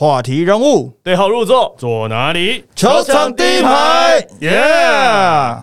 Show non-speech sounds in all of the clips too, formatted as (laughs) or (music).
话题人物，对号入座，坐哪里？球场第一排，耶！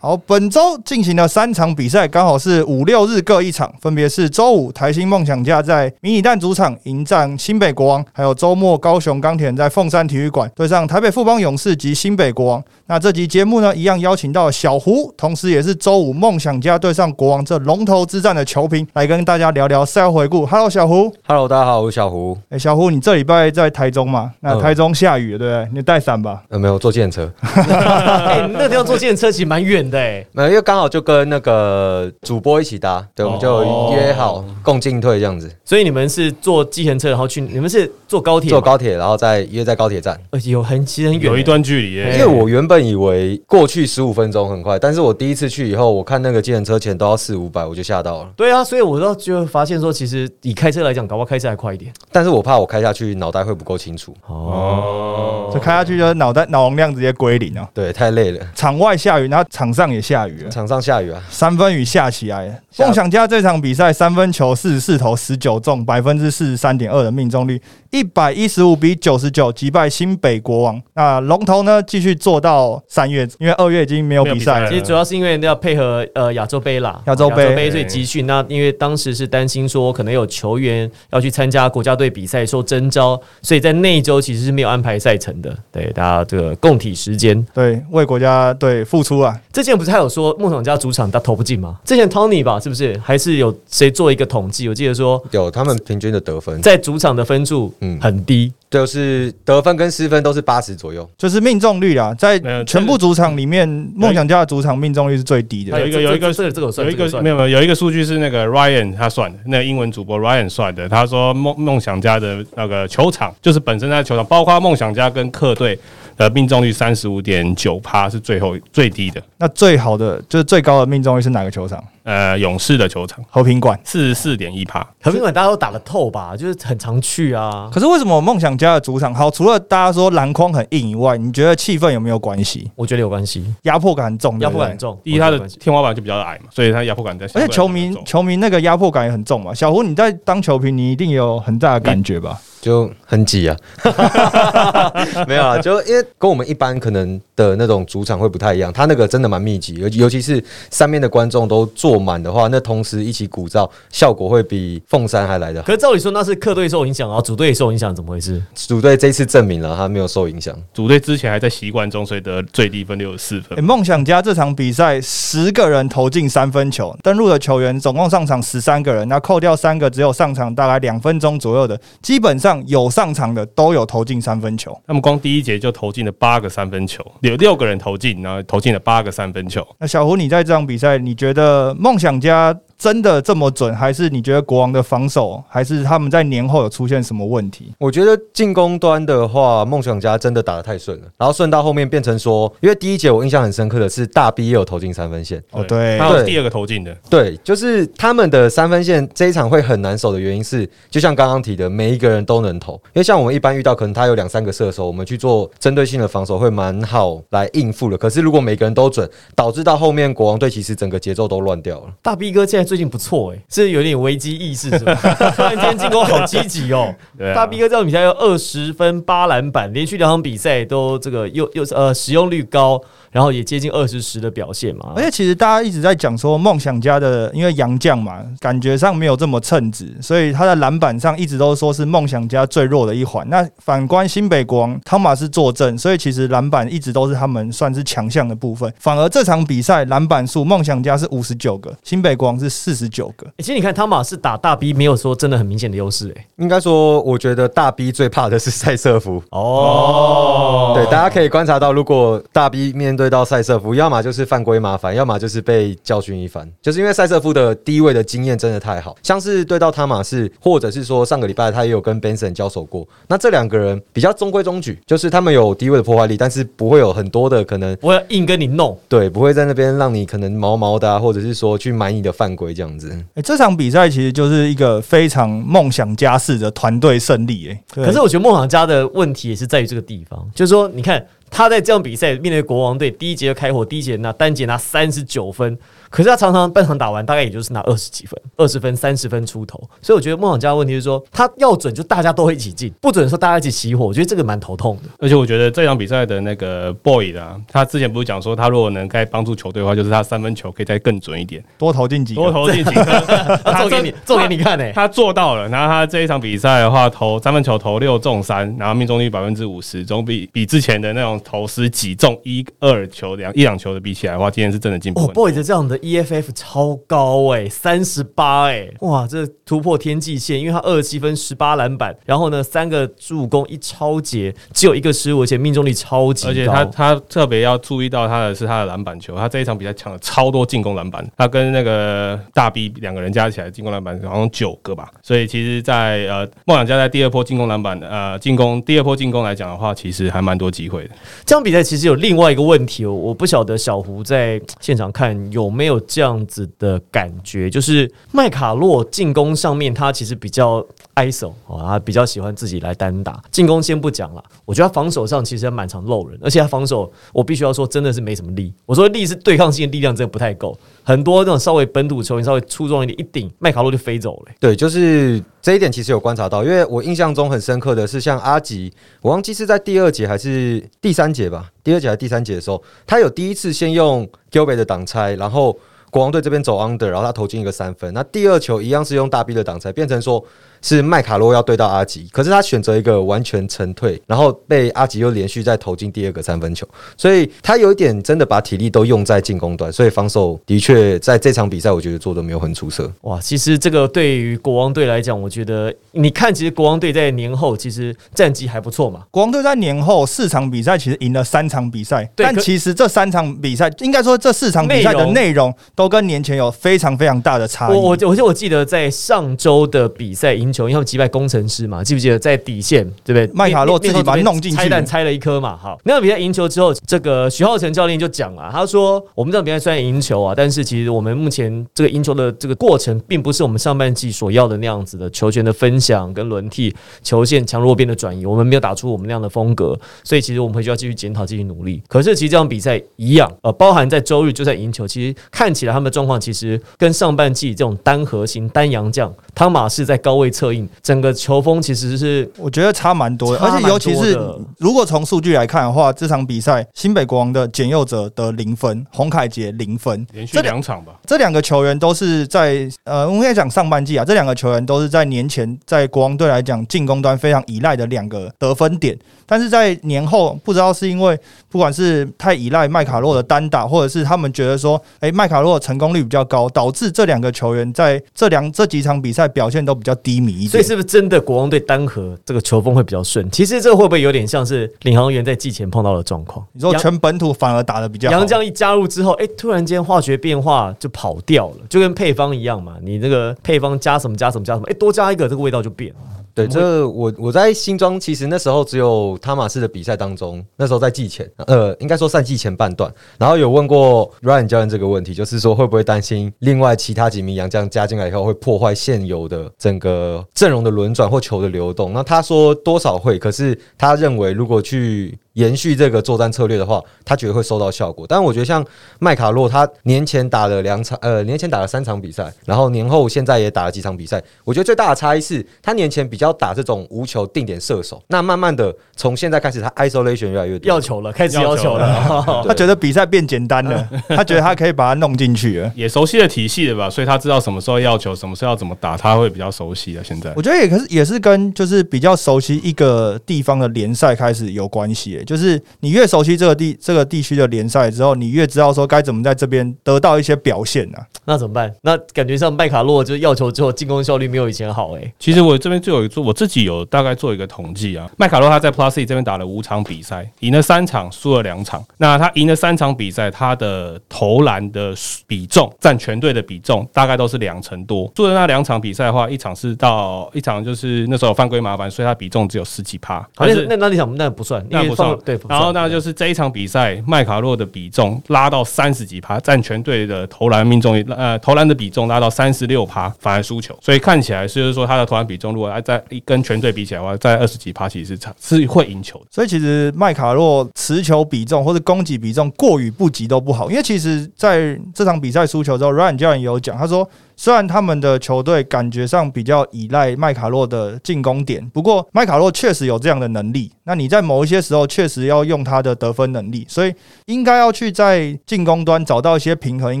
好，本周进行了三场比赛，刚好是五六日各一场，分别是周五台新梦想家在迷你蛋主场迎战新北国王，还有周末高雄钢铁人在凤山体育馆对上台北富邦勇士及新北国王。那这集节目呢，一样邀请到小胡，同时也是周五梦想家对上国王这龙头之战的球评，来跟大家聊聊赛后回顾。Hello，小胡。Hello，大家好，我是小胡。哎、小胡，你这礼拜在台中嘛？那嗯台中下雨了，对不对？你带伞吧。呃，没有坐电车，(laughs) (laughs) (laughs) 那个地方坐电车其实蛮远的哎。没有，因为刚好就跟那个主播一起搭，对，我们就约好共进退这样子，所以你们是坐计程车，然后去，你们是坐高铁？坐高铁，然后再约在高铁站。呃有很其实很远，有一。段距离耶，因为我原本以为过去十五分钟很快，但是我第一次去以后，我看那个计程车钱都要四五百，我就吓到了。对啊，所以我都就发现说，其实以开车来讲，搞不好开车还快一点。但是我怕我开下去脑袋会不够清楚，哦，这开下去就是脑袋脑容量直接归零啊！对，太累了。场外下雨，然后场上也下雨了，场上下雨啊，三分雨下起来了。梦想家这场比赛三分球四十四投十九中，百分之四十三点二的命中率，一百一十五比九十九击败新北国王。那龙头呢继续做到三月，因为二月已经没有比赛了。其实主要是因为要配合呃亚洲杯啦，亚洲杯所以集训。那因为当时是担心说可能有球员要去参加国家队比赛受征召，所以在那一周其实是没有安排赛程的。对大家这个共体时间。对，为国家队付出啊！之前不是还有说梦想家主场他投不进吗？之前 Tony 吧，是不是还是有谁做一个统计？我记得说有他们平均的得分，在主场的分数嗯很低。就是得分跟失分都是八十左右。就是命中率啊，在全部主场里面，梦想家的主场命中率是最低的。有一个有一个是这个有算有一个没有没有有一个数据是那个 Ryan 他算的，那个英文主播 Ryan 算的。他说梦梦想家的那个球场，就是本身在球场，包括梦想家跟客队的命中率三十五点九趴是最后最低的。那最好的就是最高的命中率是哪个球场？呃，勇士的球场和平馆。四十四点一趴，和平馆大家都打得透吧，就是很常去啊。可是为什么梦想家的主场好？除了大家说篮筐很硬以外，你觉得气氛有没有关系？我觉得有关系，压迫感很重，压迫感很。重。第一它的天花板就比较矮嘛，所以它压迫感在而且球迷。球迷那个压迫感也很重嘛。小胡，你在当球评，你一定有很大的感觉吧？就很挤啊，(laughs) 没有啊，就因为跟我们一般可能的那种主场会不太一样，他那个真的蛮密集，尤尤其是三面的观众都坐满的话，那同时一起鼓噪，效果会比凤山还来的好。可是照理说那是客队受影响，然后主队也受影响，怎么回事？主队这次证明了他没有受影响，主队之前还在习惯中，所以得最低分六十四分诶。梦想家这场比赛十个人投进三分球，登陆的球员总共上场十三个人，那扣掉三个只有上场大概两分钟左右的，基本上有上场的都有投进三分球。那么光第一节就投进了八个三分球，有六个人投进，然后投进了八个三分球。那小胡，你在这场比赛，你觉得梦想家真的这么准，还是你觉得国王的防守，还是他们在年后有出现什么问题？我觉得进攻端的话，梦想家真的打得太顺了，然后顺到后面变成说，因为第一节我印象很深刻的是大 B 也有投进三分线，哦，对他，有对第二个投进的，对，就是他们的三分线这一场会很难守的原因是，就像刚刚提的，每一个人都能投。因为像我们一般遇到，可能他有两三个射手，我们去做针对性的防守会蛮好来应付的。可是如果每个人都准，导致到后面国王队其实整个节奏都乱掉了。大 B 哥现在最近不错哎、是有点危机意识是吧？(laughs) 突然间进攻好积极哦。(laughs) 对啊大 B 哥这场比赛有二十分八篮板，连续两场比赛都这个又又呃使用率高，然后也接近二十十的表现嘛。而且其实大家一直在讲说梦想家的，因为杨将嘛，感觉上没有这么称职，所以他在篮板上一直都说是梦想家最弱的一环。那反观新北国王，汤马斯坐镇，所以其实篮板一直都是他们算是强项的部分。反而这场比赛篮板数，梦想家是五十九个，新北国王是四十九个。欸其实你看汤马是打大 B 没有说真的很明显的优势哎。应该说，我觉得大 B 最怕的是塞瑟夫。哦，对，大家可以观察到，如果大 B 面对到塞瑟夫，要么就是犯规麻烦，要么就是被教训一番。就是因为塞瑟夫的低位的经验真的太好，像是对到汤马士，或者是说上个礼拜他也有跟 Benson 交手过。那这两个人比较中规中矩，就是他们有低位的破坏力，但是不会有很多的可能，我要硬跟你弄。对，不会在那边让你可能毛毛的啊，或者是说去买你的犯规这样子。哎、这场比赛其实就是一个非常梦想家式的团队胜利、哎，可是我觉得梦想家的问题也是在于这个地方，就是说，你看他在这场比赛面对国王队，第一节就开火，第一节拿单节拿三十九分。可是他常常半场打完，大概也就是拿二十几分、二十分、三十分出头。所以我觉得梦想家的问题是说，他要准就大家都会一起进，不准说大家一起熄火。我觉得这个蛮头痛的。而且我觉得这场比赛的那个 boy 的、啊，他之前不是讲说，他如果能该帮助球队的话，就是他三分球可以再更准一点，多投进几个多投进几个。(laughs) 他做给你做给你看呢、他做到了。然后他这一场比赛的话，投三分球投六中三，然后命中率百分之五十，总比比之前的那种投十几中一二球两一两球的比起来的话，今天是真的进步哦。，boy 的这样的 EFF 超高哎、三十八哎，哇，这突破天际线，因为他二十七分、十八篮板，然后呢三个助攻一超节，只有一个失误，而且命中率超级高。而且他他特别要注意到他的是他的篮板球，他这一场比赛抢了超多进攻篮板，他跟那个大 B 两个人加起来进攻篮板好像九个吧，所以其实在，呃梦想家在第二波进攻篮板呃进攻第二波进攻来讲的话，其实还蛮多机会的。这场比赛其实有另外一个问题哦，我不晓得小胡在现场看有没有有这样子的感觉，就是麦卡洛进攻上面他其实比较 ISO 哦，他比较喜欢自己来单打。进攻先不讲了，我觉得他防守上其实蛮常漏人，而且他防守我必须要说真的是没什么力。我说力是对抗性力量真的不太够，很多那种稍微本土球员稍微出众一点一顶，麦卡洛就飞走了、对，就是这一点其实有观察到，因为我印象中很深刻的是，像阿吉，我忘记是在第二节还是第三节吧，第二节还是第三节的时候，他有第一次先用 Gilbert 的挡拆，然后国王队这边走 under，然后他投进一个三分，那第二球一样是用大 B 的挡拆，变成说是麦卡洛要对到阿吉，可是他选择一个完全沉退，然后被阿吉又连续再投进第二个三分球，所以他有一点真的把体力都用在进攻端，所以防守的确在这场比赛我觉得做的没有很出色。哇，其实这个对于国王队来讲，我觉得你看，其实国王队在年后其实战绩还不错嘛。国王队在年后四场比赛其实赢了三场比赛，但其实这三场比赛应该说这四场比赛的内容都跟年前有非常非常大的差异。我我我就我记得在上周的比赛赢球，因为他们击败工程师嘛，记不记得在底线对不对？麦卡洛自己把它弄进去拆弹拆了一颗嘛。好，那场比赛赢球之后，这个徐浩成教练就讲了，他说我们这场比赛虽然赢球啊，但是其实我们目前这个赢球的这个过程，并不是我们上半季所要的那样子的球权的分享跟轮替、球线强弱变的转移，我们没有打出我们那样的风格，所以其实我们回去要继续检讨、继续努力。可是其实这场比赛一样，呃，包含在周日就在赢球，其实看起来他们的状况其实跟上半季这种单核心、单洋将汤马士在高位策应，整个球风其实是我觉得差蛮多的，而且尤其是如果从数据来看的话，这场比赛新北国王的简佑哲得零分，洪凯杰零分，连续两两场吧，这两个球员都是在呃，我们可以讲上半季啊，这两个球员都是在年前在国王队来讲进攻端非常依赖的两个得分点，但是在年后不知道是因为不管是太依赖麦卡洛的单打，或者是他们觉得说，哎、麦卡洛的成功率比较高，导致这两个球员在这两这几场比赛表现都比较低迷一点。所以是不是真的国王队单核这个球风会比较顺？其实这会不会有点像是领航员在季前碰到的状况？你说全本土反而打的比较好杨，将一加入之后，哎、突然间化学变化就跑掉了，就跟配方一样嘛。你这个配方加什么加什么加什么，哎、多加一个，这个味道就变了。对，这我我在新庄，其实那时候只有汤马士的比赛当中，那时候在季前，呃，应该说赛季前半段，然后有问过 Ryan 教练这个问题，就是说会不会担心另外其他几名洋将加进来以后会破坏现有的整个阵容的轮转或球的流动？那他说多少会，可是他认为如果去延续这个作战策略的话，他觉得会收到效果。但我觉得像麦卡洛，他年前打了两场，呃，年前打了三场比赛，然后年后现在也打了几场比赛。我觉得最大的差异是他年前比较打这种无球定点射手，那慢慢的从现在开始，他 isolation 越来越多。要求了，开始要求了。他觉得比赛变简单了，(laughs) 他觉得他可以把它弄进去了。也熟悉了体系了吧，所以他知道什么时候要求，什么时候要怎么打，他会比较熟悉了。现在我觉得也可是也是跟就是比较熟悉一个地方的联赛开始有关系耶，就是你越熟悉这个地这个地区的联赛之后，你越知道说该怎么在这边得到一些表现啊。那怎么办？那感觉上麦卡洛就是要求之后进攻效率没有以前好哎、其实我这边就有做，我自己有大概做一个统计啊。麦卡洛他在 Plus E 这边打了五场比赛，赢了三场，输了两场。那他赢了三场比赛，他的投篮的比重占全队的比重大概都是两成多。输的那两场比赛的话，一场是到一场就是那时候犯规麻烦，所以他比重只有十几趴。好像那那那场那不算，因为那不算后对，然后那，就是这一场比赛，麦卡洛的比重拉到三十几趴，占全队的投篮命中率，呃，投篮的比重拉到三十六趴，反而输球。所以看起来是就是说他的投篮比重，如果在跟全队比起来的话，在二十几趴其实是差是会赢球的。所以其实麦卡洛持球比重或者攻击比重过与不及都不好，因为其实在这场比赛输球之后，Ryan 教练有讲，他说。虽然他们的球队感觉上比较依赖麦卡洛的进攻点，不过麦卡洛确实有这样的能力。那你在某一些时候确实要用他的得分能力，所以应该要去在进攻端找到一些平衡，应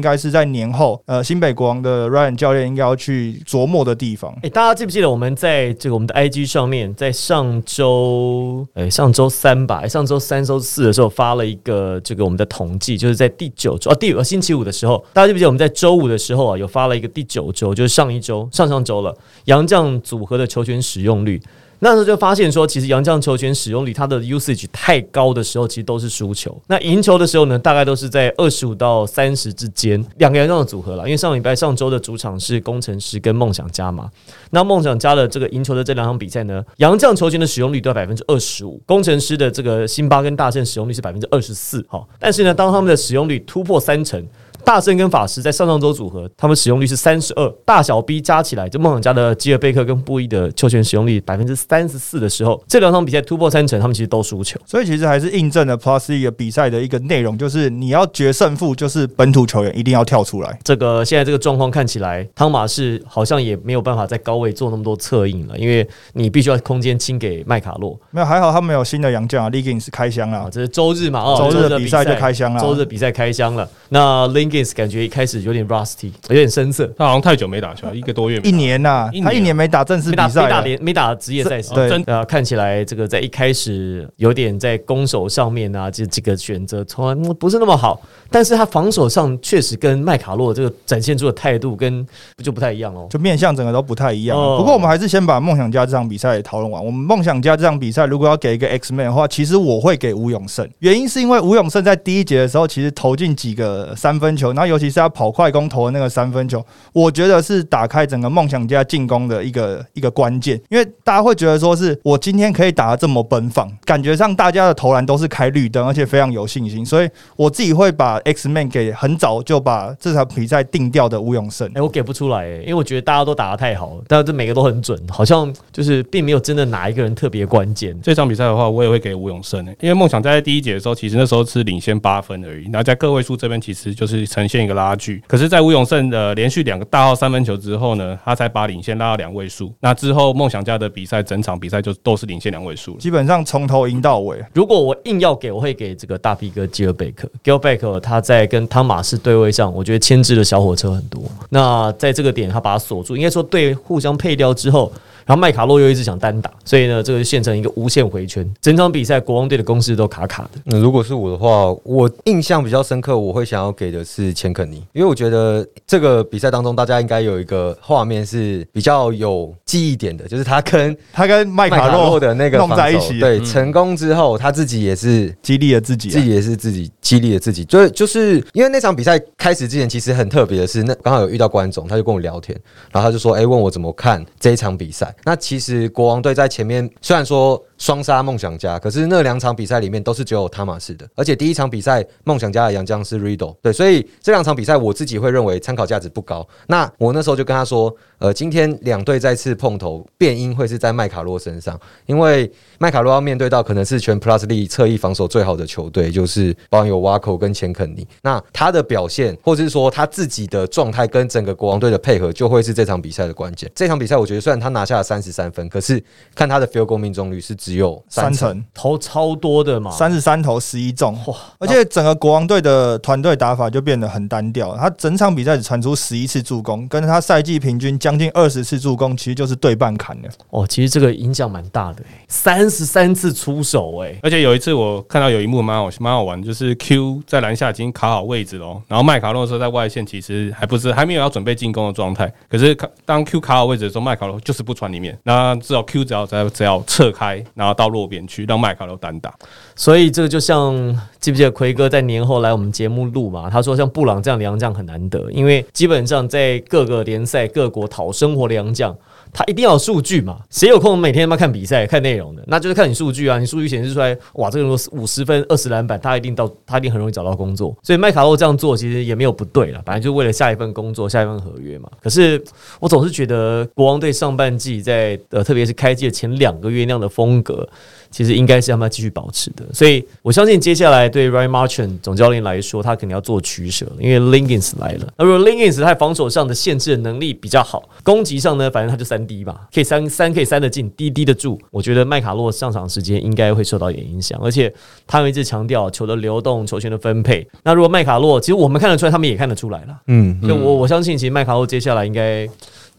该是在年后，呃，新北国王的 Ryan 教练应该要去琢磨的地方。哎，大家记不记得我们在这个我们的 IG 上面，在上周，哎，上周三吧，上周三、周四的时候发了一个这个我们的统计，就是在第九周啊，第五星期五的时候，大家记不记得我们在周五的时候啊，有发了一个第。第九周就是上一周、上上周了，杨将组合的球权使用率。那时候就发现说，其实杨将球权使用率它的 usage 太高的时候，其实都是输球。那赢球的时候呢，大概都是在二十五到三十之间，两个杨将的组合了。因为上礼拜上周的主场是工程师跟梦想家嘛，那梦想家的这个赢球的这两场比赛呢，杨将球权的使用率都要百分之二十五，工程师的这个辛巴跟大圣使用率是百分之二十四。好，但是呢，当他们的使用率突破三成。大圣跟法师在上上周组合，他们使用率是三十二，大小 B 加起来，就梦想家的基尔贝克跟布伊的球权使用率百分之三十四的时候，这两场比赛突破三成，他们其实都输球。所以其实还是印证了 Plus 一个比赛的一个内容，就是你要决胜负，就是本土球员一定要跳出来。这个现在这个状况看起来，汤马士好像也没有办法在高位做那么多策应了，因为你必须要空间清给麦卡洛。没有，还好他们有新的洋将啊 l i g i n s 开箱了。这是周日嘛？哦，周日的比赛就开箱了。周日比赛开箱了。那 l i g i n s 感觉一开始。有点 rusty，有点生涩。他好像太久没打球，一个多月，一年呐，他一年没打正式比赛，没打连，没打职业赛事。对啊，看起来这个在一开始有点在攻守上面啊，这这个选择从来不是那么好。但是他防守上确实跟麦卡洛这个展现出的态度跟就不太一样哦，就面向整个都不太一样。不过我们还是先把梦想家这场比赛讨论完。我们梦想家这场比赛如果要给一个 X man 的话，其实我会给吴永胜。原因是因为吴永胜在第一节的时候其实投进几个三分球，然后尤其是他跑快攻投的那个三分球，我觉得是打开整个梦想家进攻的一个一个关键。因为大家会觉得说是我今天可以打得这么奔放，感觉上大家的投篮都是开绿灯，而且非常有信心，所以我自己会把。X Man 给很早就把这场比赛定掉的吴永胜，哎，我给不出来，因为我觉得大家都打得太好了，但是这每个都很准，好像就是并没有真的哪一个人特别关键。这场比赛的话，我也会给吴永胜，因为梦想在第一节的时候，其实那时候是领先八分而已，然后在个位数这边其实就是呈现一个拉锯。可是，在吴永胜的连续两个大号三分球之后呢，他才把领先拉到两位数。那之后，梦想家的比赛整场比赛就都是领先两位数，基本上从头赢到尾。如果我硬要给，我会给这个大 B 哥吉尔贝克 l b a k 他。在跟汤马士对位上，我觉得牵制的小火车很多。那在这个点，他把它锁住，应该说对互相配掉之后。然后麦卡洛又一直想单打，所以呢，这个就现成一个无限回圈。整场比赛国王队的攻势都卡卡的。那如果是我的话，我印象比较深刻，我会想要给的是钱肯尼，因为我觉得这个比赛当中，大家应该有一个画面是比较有记忆点的，就是他跟 (laughs) 他跟麦卡洛的那个弄在一起，对，成功之后他自己也是激励了自己，自己也是自己激励了自己。就就是因为那场比赛开始之前，其实很特别的是，那刚好有遇到观众，他就跟我聊天，然后他就说：“哎，问我怎么看这一场比赛。”那其实国王队在前面，虽然说。双杀梦想家，可是那两场比赛里面都是只有汤马士的，而且第一场比赛梦想家的杨将是 Riddle，对，所以这两场比赛我自己会认为参考价值不高。那我那时候就跟他说，呃，今天两队再次碰头，变因会是在麦卡洛身上，因为麦卡洛要面对到可能是全 Plus 力侧翼防守最好的球队，就是包含有瓦口跟钱肯尼，那他的表现或者是说他自己的状态跟整个国王队的配合，就会是这场比赛的关键。这场比赛我觉得虽然他拿下了三十三分，可是看他的 field goal 命中率是只只有三成，投超多的嘛，三十三投十一中，哇！而且整个国王队的团队打法就变得很单调，他整场比赛只传出十一次助攻，跟他赛季平均将近二十次助攻，其实就是对半砍的。哦，其实这个影响蛮大的，三十三次出手，哎，而且有一次我看到有一幕蛮好蛮好玩，就是 Q 在篮下已经卡好位置了，然后麦卡洛说在外线其实还不是还没有要准备进攻的状态，可是当 Q 卡好位置的时候，麦卡洛就是不传里面，那至少 Q 只要只要只要撤开。然后到路边去让麦卡洛单打。所以这个就像记不记得奎哥在年后来我们节目录嘛？他说像布朗这样的洋将很难得，因为基本上在各个联赛各国讨生活的洋将。他一定要有数据嘛？谁有空每天他妈看比赛看内容的？那就是看你数据啊！你数据显示出来，哇，这个人五十分二十篮板，他一定到他一定很容易找到工作。所以麦卡洛这样做其实也没有不对了，反正就为了下一份工作、下一份合约嘛。可是我总是觉得国王队上半季在呃，特别是开季的前两个月那样的风格。其实应该是他们继续保持的，所以我相信接下来对 Ryan Marchand 总教练来说，他肯定要做取舍，因为 Lingens 来了。那如果 Lingens 在防守上的限制能力比较好，攻击上呢，反正他就三 D 吧，可以三三可以三的进，滴滴的住。我觉得麦卡洛上场时间应该会受到一点影响，而且他们一直强调球的流动、球权的分配。那如果麦卡洛，其实我们看得出来，他们也看得出来了。嗯，就我我相信，其实麦卡洛接下来应该。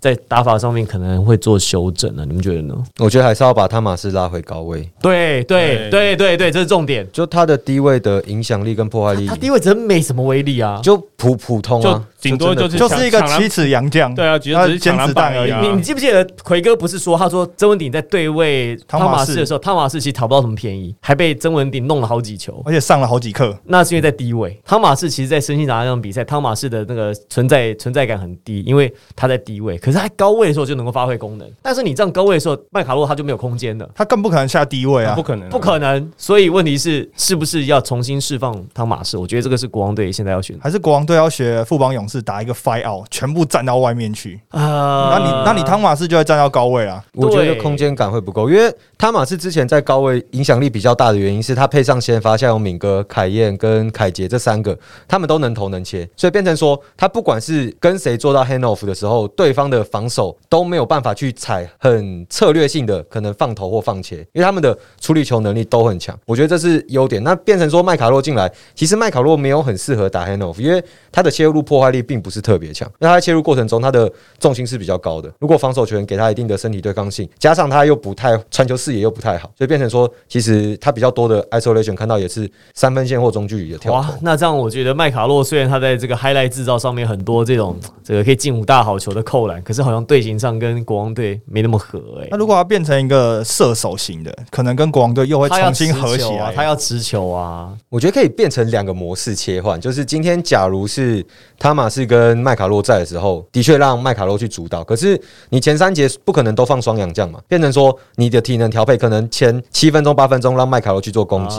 在打法上面可能会做修正呢，你们觉得呢？我觉得还是要把汤马斯拉回高位。对对对对对，这是重点。就他的低位的影响力跟破坏力，他低位真没什么威力啊，就普普通啊。顶多就是就是一个七尺洋将，对啊，只是抢篮板而已。你你记不记得奎哥不是说，他说曾文鼎在对位汤马士的时候，汤马士其实讨不到什么便宜，还被曾文鼎弄了好几球，而且上了好几课。那是因为在低位，汤马士其实，在申鑫达那场比赛，汤马士的那个存在存在感很低，因为他在低位，可是他高位的时候就能够发挥功能。但是你这样高位的时候，麦卡洛他就没有空间了，他更不可能下低位啊，不可能，不可能。所以问题是，是不是要重新释放汤马士？我觉得这个是国王队现在要选，还是国王队要学富邦勇士打一个 five out。全部站到外面去啊！那你那你汤马斯就会站到高位啊？我觉得空间感会不够，因为汤马斯之前在高位影响力比较大的原因是他配上先发，像有敏哥、凯燕跟凯杰这三个，他们都能投能切，所以变成说他不管是跟谁做到 hand off 的时候，对方的防守都没有办法去踩很策略性的可能放投或放切，因为他们的处理球能力都很强。我觉得这是优点。那变成说麦卡洛进来，其实麦卡洛没有很适合打 hand off，因为他的切入破坏力并不是特别强。那他在切入过程中，他的重心是比较高的。如果防守球员给他一定的身体对抗性，加上他又不太传球视野又不太好，所以变成说，其实他比较多的 isolation 看到也是三分线或中距离的跳投。那这样我觉得麦卡洛虽然他在这个 highlight 制造上面很多这种这个可以进五大好球的扣篮，可是好像队形上跟国王队没那么合哎。那如果他变成一个射手型的，可能跟国王队又会重新和谐啊。他要持球啊，我觉得可以变成两个模式切换，就是今天假如是汤马士跟麦卡洛在的时候。的确让麦卡洛去主导，可是你前三节不可能都放双阳将嘛，变成说你的体能调配可能前七分钟八分钟让麦卡洛去做攻击，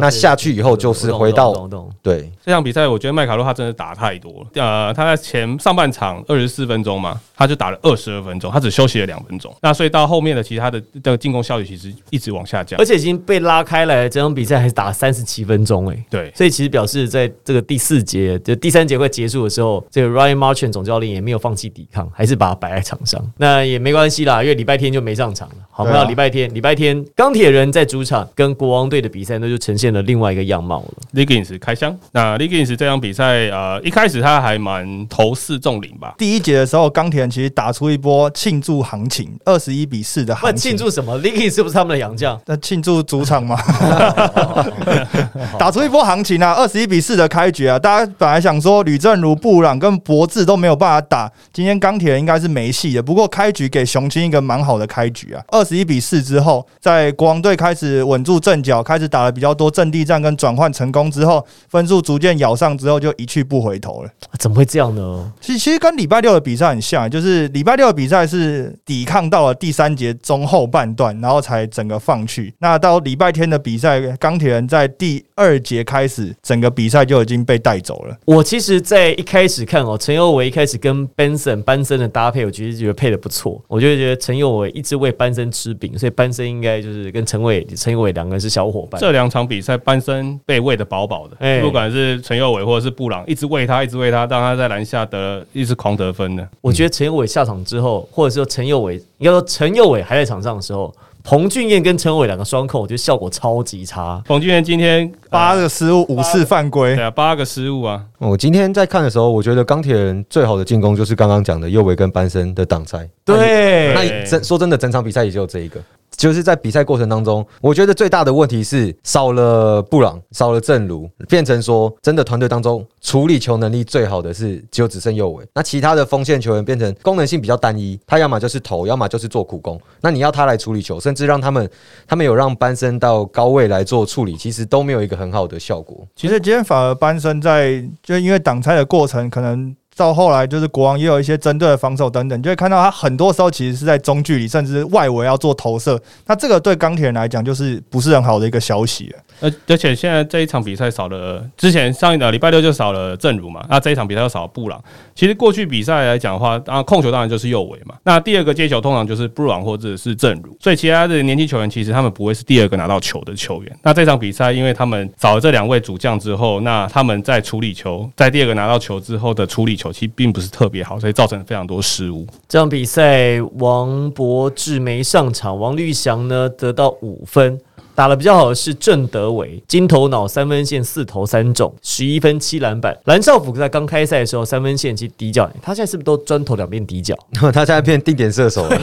那下去以后就是回到对这场比赛，我觉得麦卡洛他真的打太多了，呃，他在前上半场二十四分钟嘛，他就打了二十二分钟，他只休息了两分钟，那所以到后面的其他的这个进攻效率其实一直往下降，而且已经被拉开了，这场比赛还是打三十七分钟哎，对，所以其实表示在这个第四节就第三节快结束的时候，这个 Ryan Marchand 总教练也没有放弃抵抗，还是把它摆在场上，那也没关系啦，因为礼拜天就没上场了。好，到礼拜天，礼拜天钢铁人在主场跟国王队的比赛，那就呈现了另外一个样貌了。Leggings 开箱，那 Leggings 这场比赛，呃，一开始他还蛮头四中零吧。第一节的时候，钢铁人其实打出一波庆祝行情，二十一比四的行情。庆祝什么？Legends 是不是他们的洋将？那庆祝主场吗？(laughs) (laughs) (laughs) 打出一波行情啊！二十一比四的开局啊！大家本来想说吕正如、布朗跟博智都没有办法打。今天钢铁人应该是没戏的，不过开局给雄青一个蛮好的开局啊，二十一比四之后，在国王队开始稳住阵脚，开始打了比较多阵地战跟转换成功之后，分数逐渐咬上之后，就一去不回头了。怎么会这样呢？其实其实跟礼拜六的比赛很像，就是礼拜六的比赛是抵抗到了第三节中后半段，然后才整个放弃。那到礼拜天的比赛，钢铁人在第二节开始，整个比赛就已经被带走了。我其实，在一开始看哦，陈友伟一开始跟 Benson 班森的搭配，我其实觉得配的不错。我就觉得陈友伟一直为班森吃饼，所以班森应该就是跟陈伟、陈友伟两个人是小伙伴。这两场比赛，班森被喂的饱饱的，不管是陈友伟或者是布朗，一直喂他，一直喂他，让他在篮下得一直狂得分的。我觉得陈友伟下场之后，或者说陈友伟应该说陈友伟还在场上的时候。彭俊彦跟陈伟两个双控，我觉得效果超级差。彭俊彦今天八个失误，五次犯规，对啊，八个失误啊。我今天在看的时候，我觉得钢铁人最好的进攻就是刚刚讲的右维跟班森的挡拆。对，那真说真的，整场比赛也就这一个。就是在比赛过程当中，我觉得最大的问题是少了布朗，少了正如，变成说真的团队当中处理球能力最好的是只有只剩右卫，那其他的锋线球员变成功能性比较单一，他要么就是投，要么就是做苦工。那你要他来处理球，甚至让他们他们有让班森到高位来做处理，其实都没有一个很好的效果。其实今天反而班森在就因为挡拆的过程，可能到后来就是国王也有一些针对的防守等等，就会看到他很多时候其实是在中距离甚至外围要做投射。那这个对钢铁人来讲就是不是很好的一个消息。而而且现在这一场比赛少了，之前上一个礼拜六就少了正如嘛，那这一场比赛又少了布朗。其实过去比赛来讲的话，当然控球当然就是右尾嘛，那第二个接球通常就是布朗或者是正如，所以其他的年轻球员其实他们不会是第二个拿到球的球员。那这场比赛因为他们少了这两位主将之后，那他们在处理球，在第二个拿到球之后的处理球其实并不是特别好，所以造成非常多失误。这场比赛王博志没上场，王绿祥呢得到五分。打的比较好的是郑德伟，金头脑三分线四投三中，十一分七篮板。蓝少辅在刚开赛的时候三分线其实底角，他现在是不是都专投两边底角？(laughs) 他现在变定点射手了。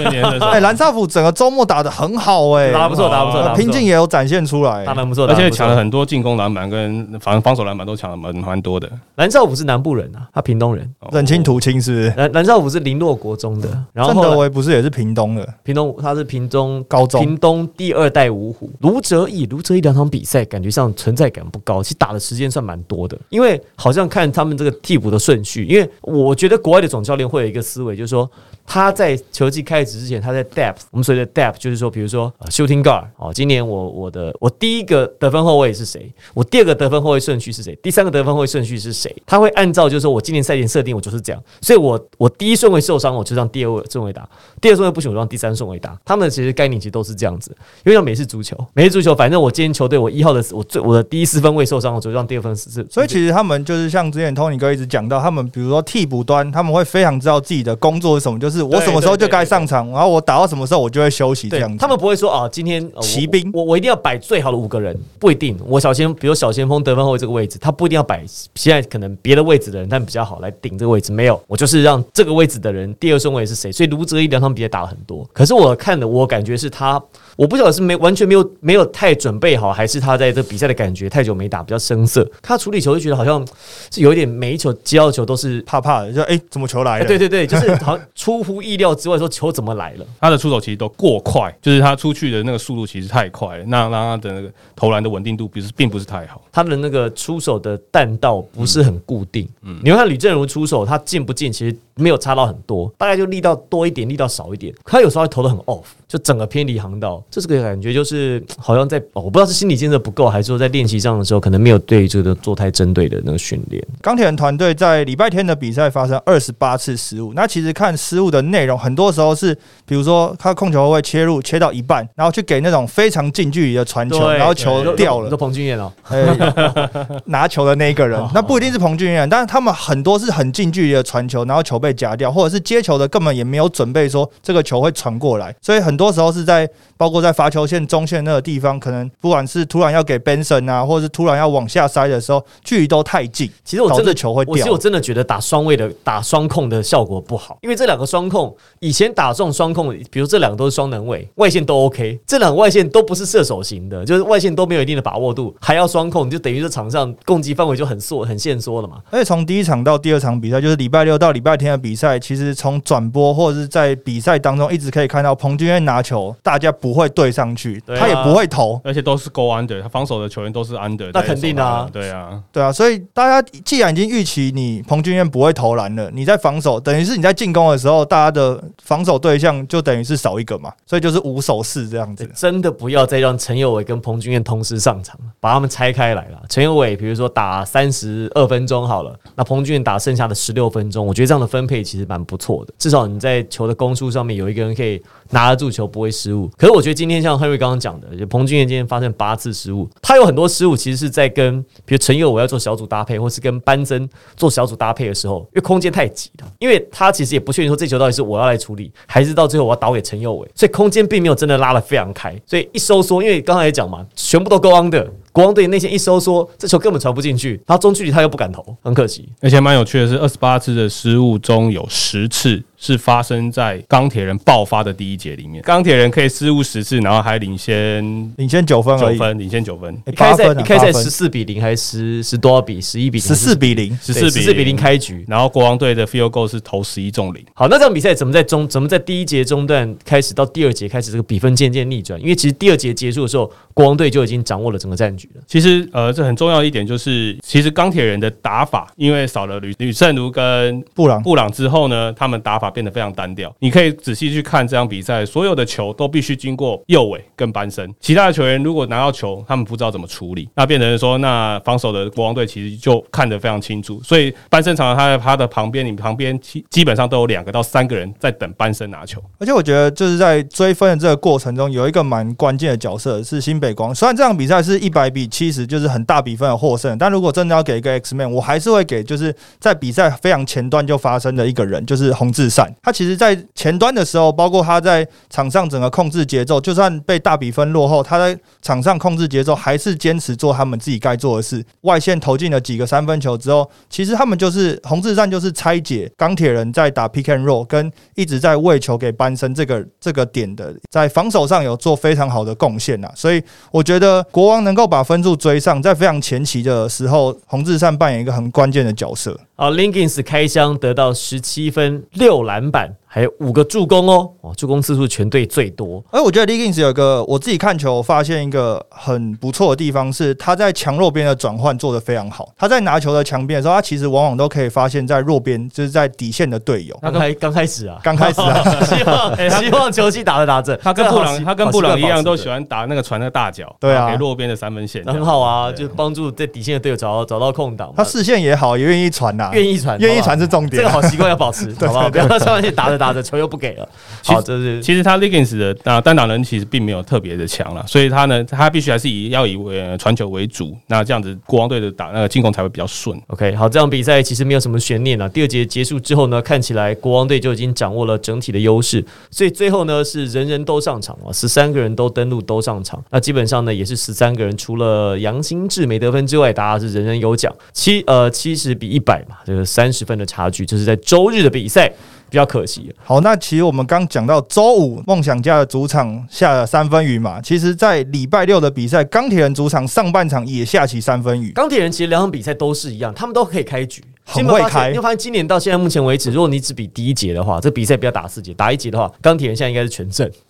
哎，蓝少辅整个周末打的很好哎，打得不错，打得不错，打得不错拼劲也有展现出来，打得蛮不错，而且抢了很多进攻篮板跟防防守篮板都抢了蛮蛮多的。蓝少辅是南部人啊，他屏东人，认清图清是不是？蓝蓝少辅是林洛国中的，然后郑德伟不是也是屏东的？屏东他是屏中高中屏东第二代五虎卢哲义，卢哲一两场比赛感觉上存在感不高，其实打的时间算蛮多的，因为好像看他们这个替补的顺序，因为我觉得国外的总教练会有一个思维，就是说他在球季开始之前，他在 depth，我们所谓的 depth 就是说，比如说、呃 shooting guard 哦，今年我我的我第一个得分后卫是谁，我第二个得分后卫顺序是谁，第三个得分后卫顺序是谁，他会按照就是说我今年赛前设定我就是这样，所以我我第一顺位受伤，我就让第二位顺位打，第二顺位不行，我让第三顺位打。他们其实概念其实都是这样子，因为像美式足球，美式足球，反正我今天球队我一号的我最我的第一四分位受伤，我就让第二分是，所以其实他们就是像之前 Tony 哥一直讲到，他们比如说替补端，他们会非常知道自己的工作是什么，就是我什么时候就该上场，然后我打到什么时候我就会休息这样子。他们不会说啊，今天、骑兵我我一定要摆最好的五个人，不一定。我小先，比如小前锋得分后卫这个位置，他不一定要摆现在可能别的位置的人，但比较好来顶这个位置。没有，我就是让这个位置的人第二顺位是谁。所以卢哲一两场比赛打了很多，可是我看的我感觉是他，我不晓得是没完全没有没有太准备好，还是他在这比赛的感觉太久没打比较生涩。他处理球就觉得好像是有一点每一球接到球都是。怕怕的，就哎、怎么球来哎，了？对对对，就是好像出乎意料之外，说球怎么来了？他的出手其实都过快，就是他出去的那个速度其实太快了，那让他的那个投篮的稳定度不是并不是太好。他的那个出手的弹道不是很固定。嗯，你会看吕正如出手，他进不进其实没有差到很多，大概就力道多一点，力道少一点。他有时候会投的很 off，就整个偏离航道，这是个感觉，就是好像在、哦我不知道是心理建设不够，还是说在练习上的时候可能没有对这个做太针对的那个训练。钢铁人团队在礼拜天的比赛发生二十八次失误，那其实看失误的内容，很多时候是比如说他控球后卫切入切到一半，然后去给那种非常近距离的传球，然后球掉了你说，彭俊彦哦，呃，拿球的那一个人哦，(laughs) 那不一定是彭俊彦，但是他们很多是很近距离的传球，然后球被夹掉，或者是接球的根本也没有准备说这个球会传过来，所以很多时候是在包括在罚球线中线那个地方，可能不管是突然要给 Benson 啊，或者是突然要往下塞的时候，距离都太近，其实我真的球会掉其实我。真的觉得打双位的打双控的效果不好，因为这两个双控以前打这种双控，比如这两个都是双能位，外线都 OK，这两个外线都不是射手型的，就是外线都没有一定的把握度，还要双控，就等于这场上攻击范围就很缩很限缩了嘛。而且从第一场到第二场比赛，就是礼拜六到礼拜天的比赛，其实从转播或者是在比赛当中，一直可以看到彭俊彦拿球，大家不会对上去，他也不会投，而且都是 go under，他防守的球员都是 under，那肯定啊对啊，对啊，所以大家既然已经预期你彭俊彦不会投篮了，你在防守，等于是你在进攻的时候，大家的防守对象就等于是少一个嘛，所以就是五守四这样子。真的不要再让陈友伟跟彭俊彦同时上场，把他们拆开来了。陈友伟比如说打三十二分钟好了，那彭俊彦打剩下的十六分钟，我觉得这样的分配其实蛮不错的。至少你在球的攻速上面有一个人可以拿得住球，不会失误。可是我觉得今天像亨瑞刚刚讲的，就彭俊彦今天发生八次失误，他有很多失误其实是在跟比如陈友伟要做小组搭配，或是跟班真做小组搭配的时候，因为空间太挤了，因为他其实也不确定说这球到底是我要来处理，还是到最后我要导给陈佑伟，所以空间并没有真的拉得非常开，所以一收缩，因为刚才也讲嘛，全部都 go on 的。国王队内线一收缩，这球根本传不进去，然后中距离他又不敢投，很可惜。而且蛮有趣的是，二十八次的失误中有十次是发生在钢铁人爆发的第一节里面。钢铁人可以失误十次，然后还领先领先九分九分，领先九分，一开赛八分啊一开赛十四比零还是十十多少比十一比零十四比零。十四十四比零开局。然后国王队的 field goal 是投十一中零。好，那这场比赛怎么在中怎么在第一节中段开始到第二节开始这个比分渐渐逆转？因为其实第二节结束的时候，国王队就已经掌握了整个战局了。其实，呃，这很重要一点就是，其实钢铁人的打法，因为少了吕吕胜如跟布朗布朗之后呢，他们打法变得非常单调。你可以仔细去看这场比赛，所有的球都必须经过右尾跟扳身，其他的球员如果拿到球，他们不知道怎么处理，那变成说，那防守的国王队其实就看得非常清楚。所以班身常常他在他的旁边，你旁边基基本上都有两个到三个人在等班身拿球。而且我觉得就是在追分的这个过程中，有一个蛮关键的角色是新北光。虽然这场比赛是一百比七十，就是很大比分的获胜，但如果真的要给一个 X man，我还是会给就是在比赛非常前端就发生的一个人，就是洪志他其实，在前端的时候，包括他在场上整个控制节奏，就算被大比分落后，他在场上控制节奏，还是坚持做他们自己该做的事。外线投进了几个三分球之后，其实他们就是洪志善，就是拆解钢铁人在打 pick and roll 跟一直在喂球给班森这个这个点的，在防守上有做非常好的贡献呐。所以我觉得国王能够把分数追上，在非常前期的时候，洪志善扮演一个很关键的角色。好，Linkins 开箱得到十七分、六篮板，还有五个助攻哦，哦，助攻次数全队最多。而我觉得 Liggins 有一个我自己看球发现一个很不错的地方是，他在强弱边的转换做得非常好。他在拿球的强边的时候，他其实往往都可以发现，在弱边就是在底线的队友。刚开刚开始啊，刚开始啊，(laughs) (laughs) 希望希望球技打着打着，他跟布朗，他跟布朗一样，都喜。欢打那个传的大脚，对啊给弱边的三分线，很好啊，就帮助在底线的队友找到找到空档。他视线也好，也愿意传呐、愿意传，愿意传是重点。这个好习惯要保持，(laughs) 好不好？不要上去打着打着球又不给了。好，这是其实他 Liggins 的那单打能力其实并没有特别的强了，所以他呢，他必须还是以要以呃传球为主，那这样子国王队的打那个进攻才会比较顺。OK，好，这场比赛其实没有什么悬念了。第二节结束之后呢，看起来国王队就已经掌握了整体的优势，所以最后呢是人人都上场啊，十三个人都登陆都上场。那基本上呢也是十三个人，除了杨新志没得分之外，大家是人人有奖，七呃七十比一百嘛，这个三十分的差距，这是在周日的比赛。比较可惜，好，那其实我们刚讲到周五梦想家的主场下了三分雨嘛，其实，在礼拜六的比赛，钢铁人主场上半场也下起三分雨。钢铁人其实两场比赛都是一样，他们都可以开局，很会开你会发现今年到现在目前为止，如果你只比第一节的话，这比赛不要打四节，打一节的话，钢铁人现在应该是全胜。(laughs)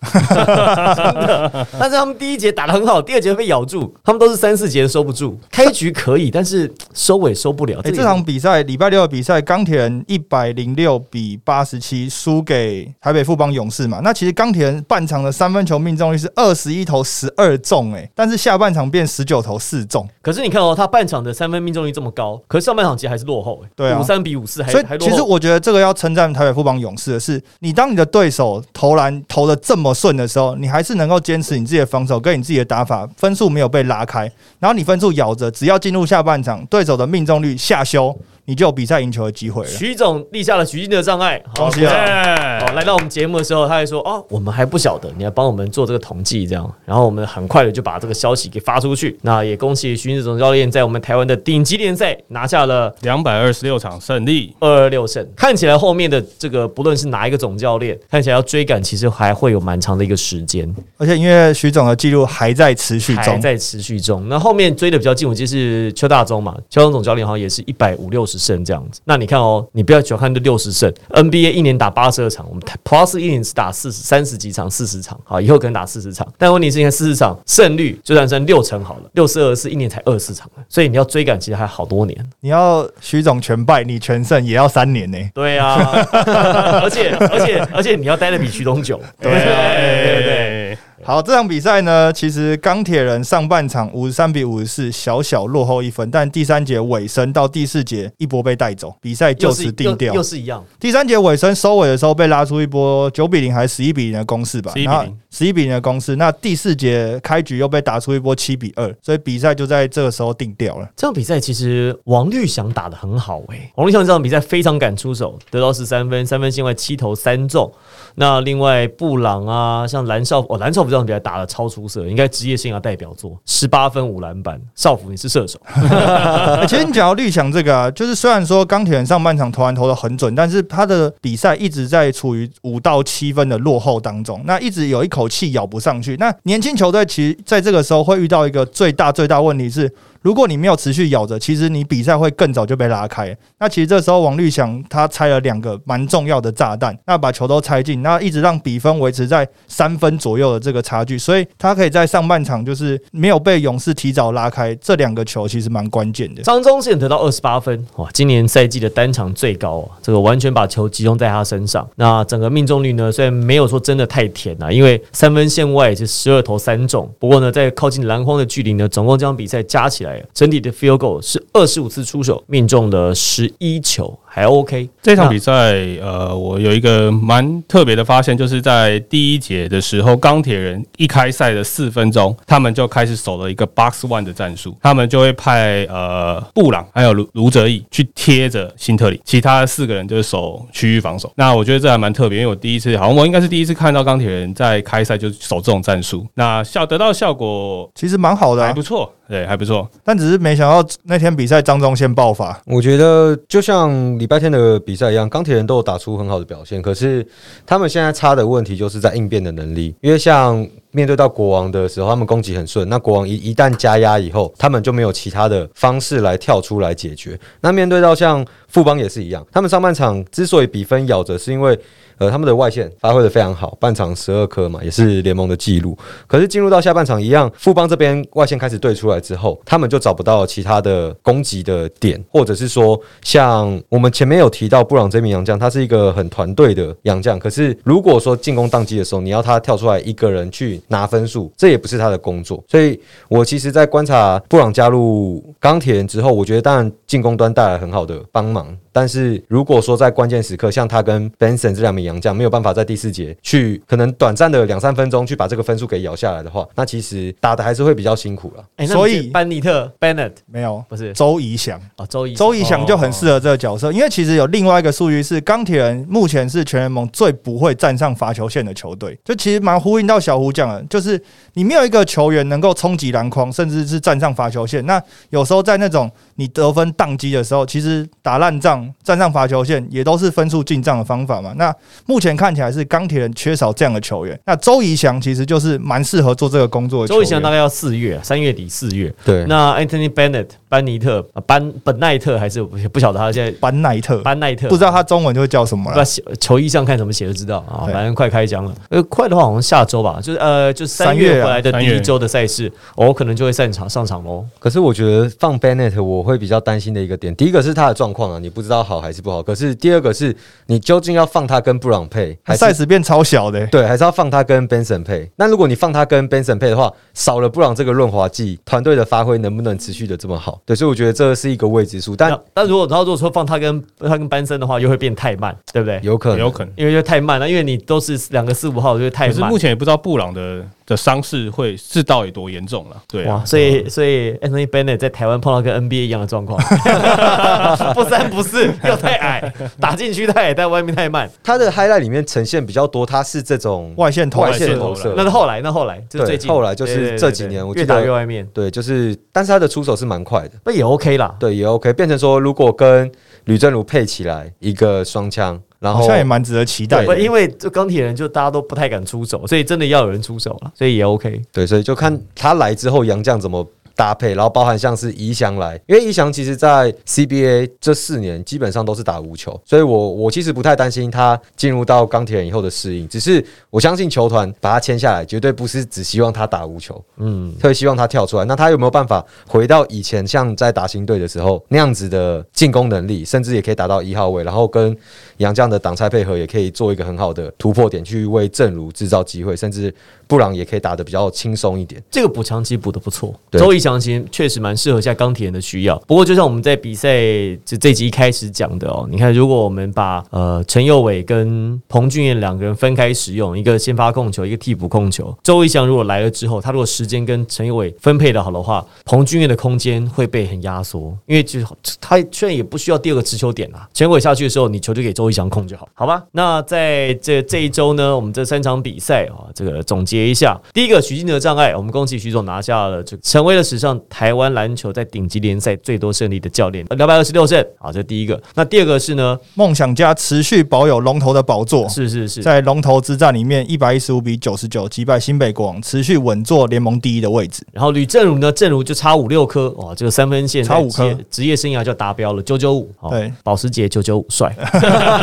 但是他们第一节打得很好，第二节被咬住，他们都是三四节收不住。开局可以，但是收尾收不了。哎、个这场比赛礼拜六的比赛，钢铁人一百零六比八十七输给台北富邦勇士嘛。那其实钢铁人半场的三分球命中率是二十一投十二中，哎，但是下半场变十九投四中。可是你看哦，他半场的三分命中率这么高，可是上半场其实还是落后、欸，对啊五三比五四还所以。其实我觉得这个要称赞台北富邦勇士的是，你当你的对手投篮投的这么顺的时候，你还是能够坚持你自己的防守跟你自己的打法，分数没有被拉开，然后你分数咬着，只要进入下半场，对手的命中率下修，你就有比赛赢球的机会了。徐总立下了徐静的障碍，好恭喜啊好，来到我们节目的时候，他还说：“哦，我们还不晓得，你要帮我们做这个统计，这样。”然后我们很快的就把这个消息给发出去。那也恭喜徐志总教练在我们台湾的顶级联赛拿下了两百二十六场胜利，二二六胜。看起来后面的这个不论是哪一个总教练，看起来要追赶，其实还会有蛮长的一个时间，而且因为徐总的记录还在持续中，还在持续中。那后面追的比较近，我记得是邱大中嘛，邱总总教练好像也是一百五六十胜这样子。那你看哦，你不要小看这六十胜，NBA 一年打八十二场，我们 Plus 一年是打四十三十几场，四十场，好，以后可能打四十场。但问题是，你看四十场胜率就算算六成好了，六十二是一年才二十场，所以你要追赶其实还好多年。你要徐总全败，你全胜也要三年呢、对啊，(laughs) 而且而且而且你要待的比徐东久。对对对对。好，这场比赛呢，其实钢铁人上半场五十三比五十四，小小落后一分，但第三节尾声到第四节一波被带走，比赛就此定调又。又是一样，第三节尾声收尾的时候被拉出一波九比零还是十一比零的攻势吧，十一比0然后十一比零的攻势。那第四节开局又被打出一波七比二，所以比赛就在这个时候定掉了。这场比赛其实王绿翔打得很好诶、王绿翔这场比赛非常敢出手，得到十三分，三分线外七投三中。那另外布朗啊，像蓝少哦，蓝少辅这场比赛打得超出色，应该职业生涯代表作，十八分五篮板。少辅你是射手，欸 (laughs) 其实你讲到绿翔这个啊，就是虽然说钢铁人上半场投篮投的很准，但是他的比赛一直在处于五到七分的落后当中，那一直有一口气咬不上去。那年轻球队其实在这个时候会遇到一个最大最大问题是，如果你没有持续咬着，其实你比赛会更早就被拉开。那其实这时候王绿翔他拆了两个蛮重要的炸弹，那把球都拆进，那一直让比分维持在三分左右的这个差距，所以他可以在上半场就是没有被勇士提早拉开，这两个球其实蛮关键的。张忠宪得到二十八分，哇，今年赛季的单场最高啊，这个完全把球集中在他身上。那整个命中率呢，虽然没有说真的太甜啊，因为三分线外是十二投三中，不过呢，在靠近篮筐的距离呢，总共这场比赛加起来，整体的 field goal 是二十五次出手，命中了十一球，还 OK。这场比赛，呃，我有一个蛮特别的发现，就是在第一节的时候，钢铁人一开赛的四分钟，他们就开始守了一个 box one 的战术，他们就会派呃布朗还有卢卢哲义去贴着辛特里，其他四个人就是守区域防守。那我觉得这还蛮特别，因为我第一次，好像我应该是第一次看到钢铁人在开赛就守这种战术，那效得到效果其实蛮好的、啊还不，错，对，还不错。但只是没想到那天比赛张忠宪爆发，我觉得就像礼拜天的比赛一样，钢铁人都有打出很好的表现，可是他们现在差的问题就是在应变的能力，因为像。面对到国王的时候，他们攻击很顺。那国王一一旦加压以后，他们就没有其他的方式来跳出来解决。那面对到像富邦也是一样，他们上半场之所以比分咬着，是因为呃他们的外线发挥的非常好，半场十二颗嘛，也是联盟的记录。可是进入到下半场一样，富邦这边外线开始对出来之后，他们就找不到其他的攻击的点，或者是说像我们前面有提到布朗这名洋将，他是一个很团队的洋将。可是如果说进攻宕机的时候，你要他跳出来一个人去拿分数，这也不是他的工作。所以我其实，在观察布朗加入钢铁人之后，我觉得当然进攻端带来很好的帮忙。但是如果说在关键时刻，像他跟 Benson 这两名洋将没有办法在第四节去可能短暂的两三分钟去把这个分数给咬下来的话，那其实打的还是会比较辛苦了。哎、所以班尼特 Bennett 没有不是。周怡翔。哦，周一周怡翔就很适合这个角色，因为其实有另外一个数据是，钢铁人目前是全联盟最不会站上罚球线的球队，就其实蛮呼应到小胡讲的，就是你没有一个球员能够冲击篮筐，甚至是站上罚球线，那有时候在那种你得分宕机的时候，其实打烂仗站上罚球线也都是分数进账的方法嘛。那目前看起来是钢铁人缺少这样的球员，那周怡翔其实就是蛮适合做这个工作的。周怡翔大概要四月，三月底四月。对，那 Anthony Bennett 班尼特啊班本奈特还是我不不晓得他现在班奈特，班奈特不知道他中文就会叫什么了。不写球衣上看怎么写就知道啊，反正快开奖了。呃，快的话好像下周吧，就是呃，就三三月啊月回来的第一周的赛事，我可能就会上场上场喽。可是我觉得放 Bennett 我会比较担心的一个点，第一个是他的状况啊，你不知道好还是不好。可是第二个是你究竟要放他跟布朗配，还是赛时变超小的、欸对，还是要放他跟 Benson 配？那如果你放他跟 Benson 配的话，少了布朗这个润滑剂，团队的发挥能不能持续的这么好？对，所以我觉得这是一个未知数，但但但如果他如果说放他跟他跟班森的话，又会变太慢，对不对？有可能有可能。因为就太慢了，因为你都是两个四五号，就会太慢可是目。前也不知道布朗的的伤势会是到底多严重了。对啊哇，，所以所以 Anthony Bennett 在台湾碰到跟 NBA 一样的状况，(laughs) 不三不四，又太矮，(laughs) 打进去太矮，在外面太慢。他的 highlight 里面呈现比较多，他是这种外线投外线投射。那是后来，那后来就是最近，对后来就是这几对越打年我越打越外面，对，就是，但是他的出手是蛮快的，那也 OK 啦。对，也 OK。变成说，如果跟吕正如配起来一个双枪，然后好像也蛮值得期待，的。因为这钢铁人就大家都不太敢出手，所以真的要有人出手了，所以也 OK。对，所以就看他来之后杨绛怎么搭配，然后包含像是怡翔来，因为怡翔其实在 CBA 这四年基本上都是打无球，所以我我其实不太担心他进入到钢铁人以后的适应，只是我相信球团把他签下来，绝对不是只希望他打无球，嗯，特别希望他跳出来。那他有没有办法回到以前像在打新队的时候那样子的进攻能力，甚至也可以打到一号位，然后跟杨将的挡拆配合，也可以做一个很好的突破点，去为正如制造机会，甚至布朗也可以打得比较轻松一点。这个补强其实补的不错。对周一强其实确实蛮适合现在钢铁人的需要。不过就像我们在比赛就这集一开始讲的哦，你看如果我们把呃陈佑伟跟彭俊彦两个人分开使用，一个先发控球，一个替补控球，周一翔如果来了之后，他如果时间跟陈佑伟分配的好的话，彭俊彦的空间会被很压缩，因为就他虽然也不需要第二个持球点啦，陈佑伟下去的时候，你球就给周一翔控就好，好吧？那在这这一周呢，我们这三场比赛啊，这个总结一下，第一个许晋的障碍，我们恭喜徐总拿下了这成为了史上台湾篮球在顶级联赛最多胜利的教练，两百二十六胜，好，这第一个。那第二个是呢，梦想家持续保有龙头的宝座，是是是，在龙头之战里面一百一十五比九十九击败新北国王，持续稳坐联盟第一的位置。然后吕正如呢，正如就差五六颗，哇，这个三分线差五颗。职业生涯就达标了，九九五，哦对，保时捷九九五帅，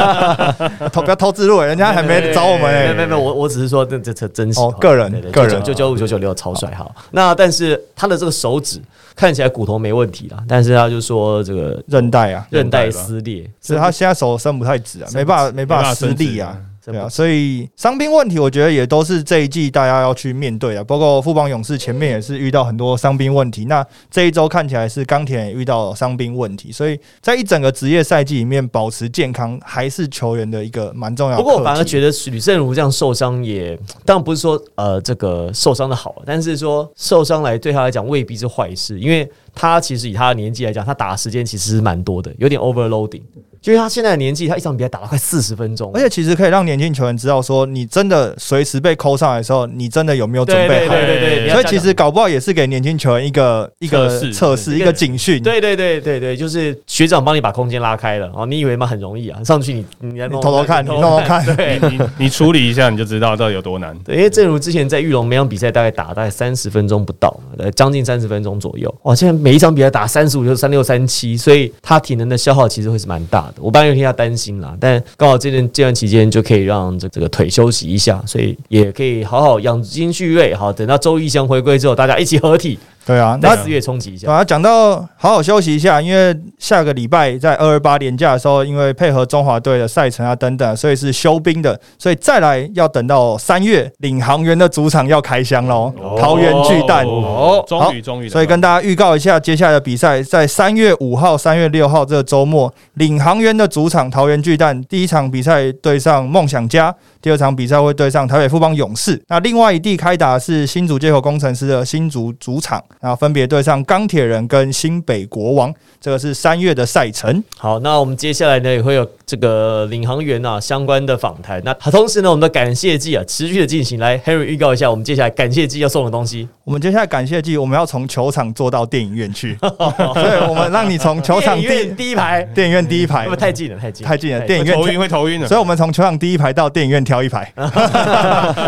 (laughs) 偷不要偷自录欸，人家还没找我们 (laughs) 哎。没有没有，我我只是说这这这真实哦个人个人九九五九九六超帅哈。那但是他的这个手指看起来骨头没问题了，但是他就说这个韧带啊，韧带撕裂，所以他现在手伸不太直啊，没办法没办法撕力啊。对啊，所以伤兵问题，我觉得也都是这一季大家要去面对的。包括富邦勇士前面也是遇到很多伤兵问题，那这一周看起来是钢铁也遇到伤兵问题，所以在一整个职业赛季里面，保持健康还是球员的一个蛮重要的。不过我反而觉得吕正如这样受伤也，当然不是说呃这个受伤的好，但是说受伤来对他来讲未必是坏事，因为他其实以他的年纪来讲，他打的时间其实是蛮多的，有点 overloading。就因为他现在的年纪，他一场比赛打了快四十分钟，而且其实可以让年轻球员知道说，你真的随时被扣上来的时候，你真的有没有准备好？对对对，所以其实搞不好也是给年轻球员一个一个测试，一个警讯。对对对对对，就是学长帮你把空间拉开了，哦，你以为嘛很容易啊？上去你你来你偷偷看，你偷偷看。对你你处理一下，你就知道到底有多难。对，因为正如之前在玉龙每场比赛大概打大概三十分钟不到，呃，将近三十分钟左右。哇，现在每一场比赛打三十五、就三六、三七，所以他体能的消耗其实会是蛮大的。我当然有替他担心啦，但刚好这段这段期间就可以让这这个腿休息一下，所以也可以好好养精蓄锐。好，等到周一翔回归之后，大家一起合体，对啊，那在四月冲击一下。对啊，讲到好好休息一下，因为下个礼拜在二二八连假的时候，因为配合中华队的赛程啊等等，所以是休兵的，所以再来要等到三月领航员的主场要开箱喽，桃园巨蛋。哦，终于终于，所以跟大家预告一下，接下来的比赛在三月五号、三月六号这个周末，领航员的主场桃园巨蛋，第一场比赛对上梦想家，第二场比赛会对上台北富邦勇士。那另外一地开打是新竹接口工程师的新竹主场，然后分别对上钢铁人跟新北国王。这个是三月的赛程。好，那我们接下来呢也会有这个领航员啊相关的访谈。那同时呢，我们的感谢季啊持续的进行。来，Henry 预告一下，我们接下来感谢季要送的东西。我们接下来感谢季，我们要从球场坐到电影院去，(laughs) 所以我们让你从球场第电影院第一排，电影院第一排会不会太近了？太近了，太近了，电影院头晕会头晕的所以我们从球场第一排到电影院挑一排，(laughs)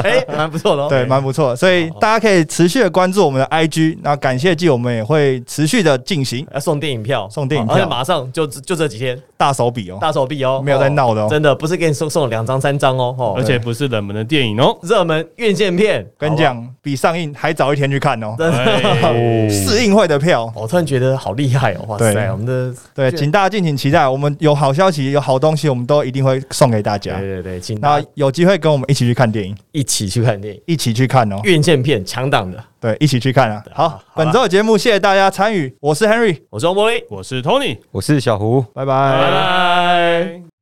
哎，蛮不错的哦。对，蛮不错。所以大家可以持续的关注我们的 IG，那感谢季我们也会持续的进行要送电影票，送电影票而且马上就就这几天大手笔哦。大手笔哦，没有在闹的哦真的不是给你送送两张三张哦，哦而且不是冷门的电影哦。热门院线片，好跟你讲，比上映还早一天去看哦。哎 (laughs) 试映会的票，我突然觉得好厉害哦，哇对塞，我们的对，请大家敬请期待。我们有好消息，有好东西，我们都一定会送给大家对。对对，请大那家有机会跟我们一起去看电影，一起去看电影，一起去看哦。院线片强档的，对，一起去看啊。好好，本周的节目谢谢大家参与，我是 Henry，我是欧柏林，我是 Tony，我是小胡。拜拜。拜拜。